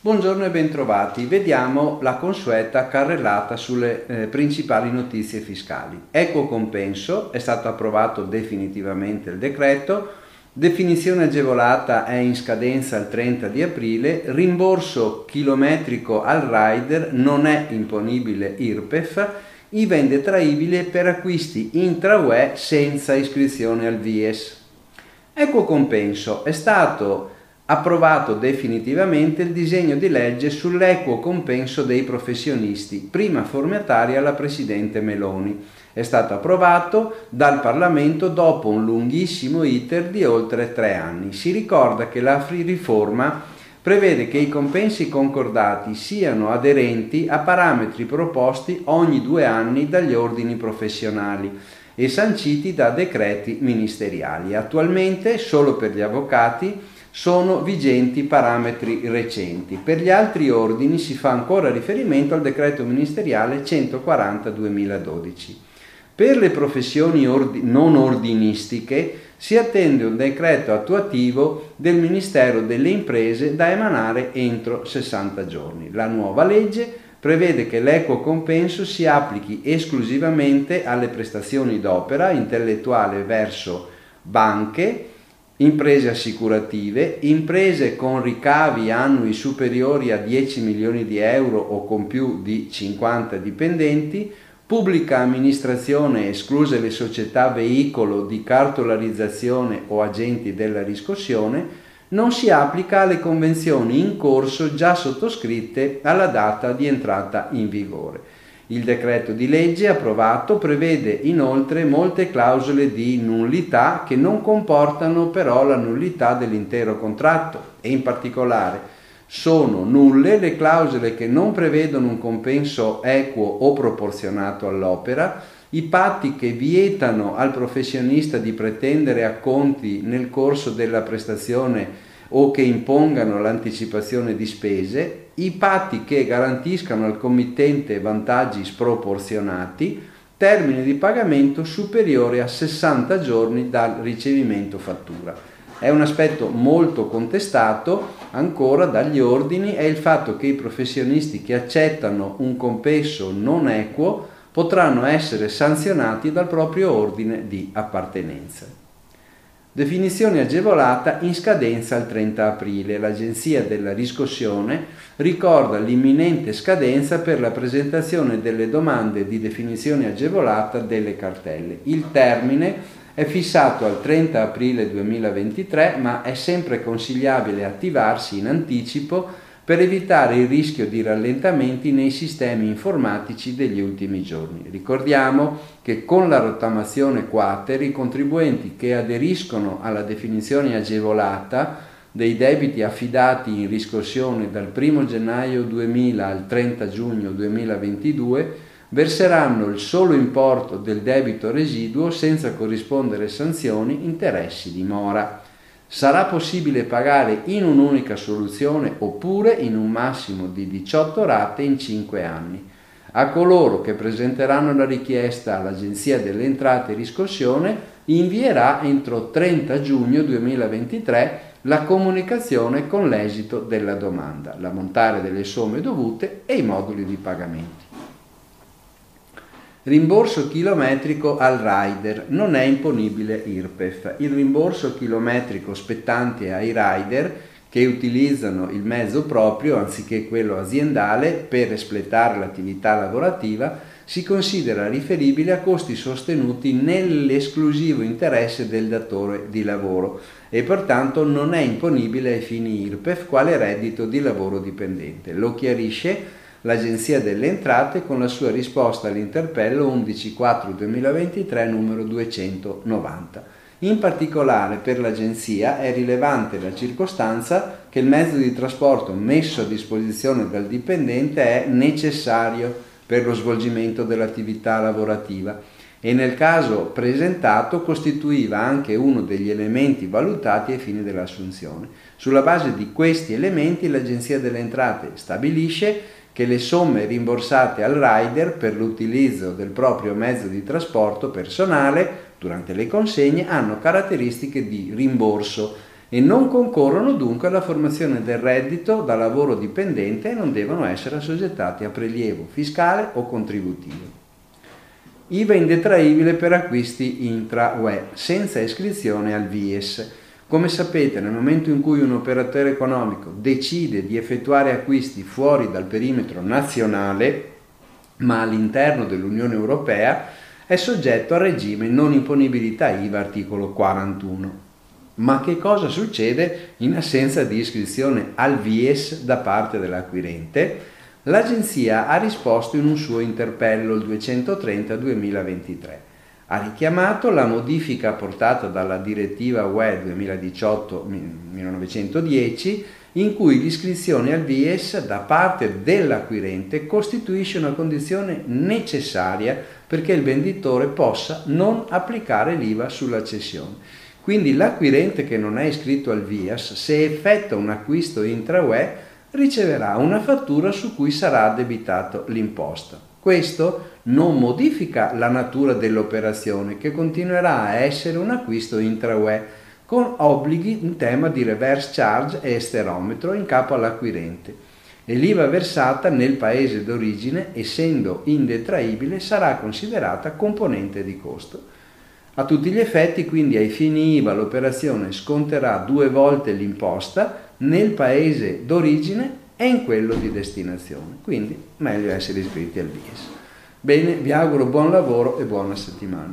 Buongiorno e bentrovati. Vediamo la consueta carrellata sulle eh, principali notizie fiscali. Equo compenso, è stato approvato definitivamente il decreto, definizione agevolata è in scadenza il 30 di aprile, rimborso chilometrico al rider non è imponibile IRPEF, IVA indetraibile per acquisti intra-UE senza iscrizione al VIES. Equo compenso è stato approvato definitivamente il disegno di legge sull'equo compenso dei professionisti, prima formataria la Presidente Meloni. È stato approvato dal Parlamento dopo un lunghissimo iter di oltre tre anni. Si ricorda che la riforma prevede che i compensi concordati siano aderenti a parametri proposti ogni due anni dagli ordini professionali e sanciti da decreti ministeriali. Attualmente, solo per gli avvocati, sono vigenti parametri recenti. Per gli altri ordini si fa ancora riferimento al decreto ministeriale 140-2012. Per le professioni ordi- non ordinistiche si attende un decreto attuativo del Ministero delle Imprese da emanare entro 60 giorni. La nuova legge prevede che l'equo compenso si applichi esclusivamente alle prestazioni d'opera intellettuale verso banche, imprese assicurative, imprese con ricavi annui superiori a 10 milioni di euro o con più di 50 dipendenti, pubblica amministrazione escluse le società veicolo di cartolarizzazione o agenti della riscossione, non si applica alle convenzioni in corso già sottoscritte alla data di entrata in vigore. Il decreto di legge approvato prevede inoltre molte clausole di nullità che non comportano però la nullità dell'intero contratto e in particolare sono nulle le clausole che non prevedono un compenso equo o proporzionato all'opera, i patti che vietano al professionista di pretendere acconti nel corso della prestazione o che impongano l'anticipazione di spese, i patti che garantiscano al committente vantaggi sproporzionati, termini di pagamento superiori a 60 giorni dal ricevimento fattura. È un aspetto molto contestato ancora dagli ordini è il fatto che i professionisti che accettano un compenso non equo potranno essere sanzionati dal proprio ordine di appartenenza. Definizione agevolata in scadenza il 30 aprile. L'Agenzia della riscossione ricorda l'imminente scadenza per la presentazione delle domande di definizione agevolata delle cartelle. Il termine è fissato al 30 aprile 2023, ma è sempre consigliabile attivarsi in anticipo per evitare il rischio di rallentamenti nei sistemi informatici degli ultimi giorni. Ricordiamo che con la rottamazione quater i contribuenti che aderiscono alla definizione agevolata dei debiti affidati in riscossione dal 1 gennaio 2000 al 30 giugno 2022 verseranno il solo importo del debito residuo senza corrispondere sanzioni, interessi di mora sarà possibile pagare in un'unica soluzione oppure in un massimo di 18 rate in 5 anni. A coloro che presenteranno la richiesta all'Agenzia delle Entrate e Riscossione invierà entro 30 giugno 2023 la comunicazione con l'esito della domanda, l'ammontare delle somme dovute e i moduli di pagamenti. Rimborso chilometrico al rider non è imponibile IRPEF. Il rimborso chilometrico spettante ai rider che utilizzano il mezzo proprio anziché quello aziendale per espletare l'attività lavorativa si considera riferibile a costi sostenuti nell'esclusivo interesse del datore di lavoro e pertanto non è imponibile ai fini IRPEF quale reddito di lavoro dipendente. Lo chiarisce l'Agenzia delle Entrate con la sua risposta all'interpello 11.4-2023 numero 290. In particolare per l'Agenzia è rilevante la circostanza che il mezzo di trasporto messo a disposizione dal dipendente è necessario per lo svolgimento dell'attività lavorativa e nel caso presentato costituiva anche uno degli elementi valutati ai fini dell'assunzione. Sulla base di questi elementi l'Agenzia delle Entrate stabilisce che le somme rimborsate al rider per l'utilizzo del proprio mezzo di trasporto personale durante le consegne hanno caratteristiche di rimborso e non concorrono dunque alla formazione del reddito da lavoro dipendente e non devono essere assoggettati a prelievo fiscale o contributivo. IVA indetraibile per acquisti intra-UE senza iscrizione al VIES. Come sapete, nel momento in cui un operatore economico decide di effettuare acquisti fuori dal perimetro nazionale, ma all'interno dell'Unione Europea, è soggetto al regime non imponibilità IVA articolo 41. Ma che cosa succede in assenza di iscrizione al VIES da parte dell'acquirente? L'agenzia ha risposto in un suo interpello il 230-2023. Ha richiamato la modifica apportata dalla direttiva UE 2018-1910 in cui l'iscrizione al VIES da parte dell'acquirente costituisce una condizione necessaria perché il venditore possa non applicare l'IVA sulla cessione. Quindi l'acquirente che non è iscritto al VIAS, se effettua un acquisto intra-UE, riceverà una fattura su cui sarà addebitato l'imposta. Questo non modifica la natura dell'operazione, che continuerà a essere un acquisto intra-UE, con obblighi in tema di reverse charge e esterometro in capo all'acquirente. E l'IVA versata nel paese d'origine, essendo indetraibile, sarà considerata componente di costo. A tutti gli effetti, quindi ai fini IVA, l'operazione sconterà due volte l'imposta nel paese d'origine e in quello di destinazione. Quindi meglio essere iscritti al VIES. Bene, vi auguro buon lavoro e buona settimana.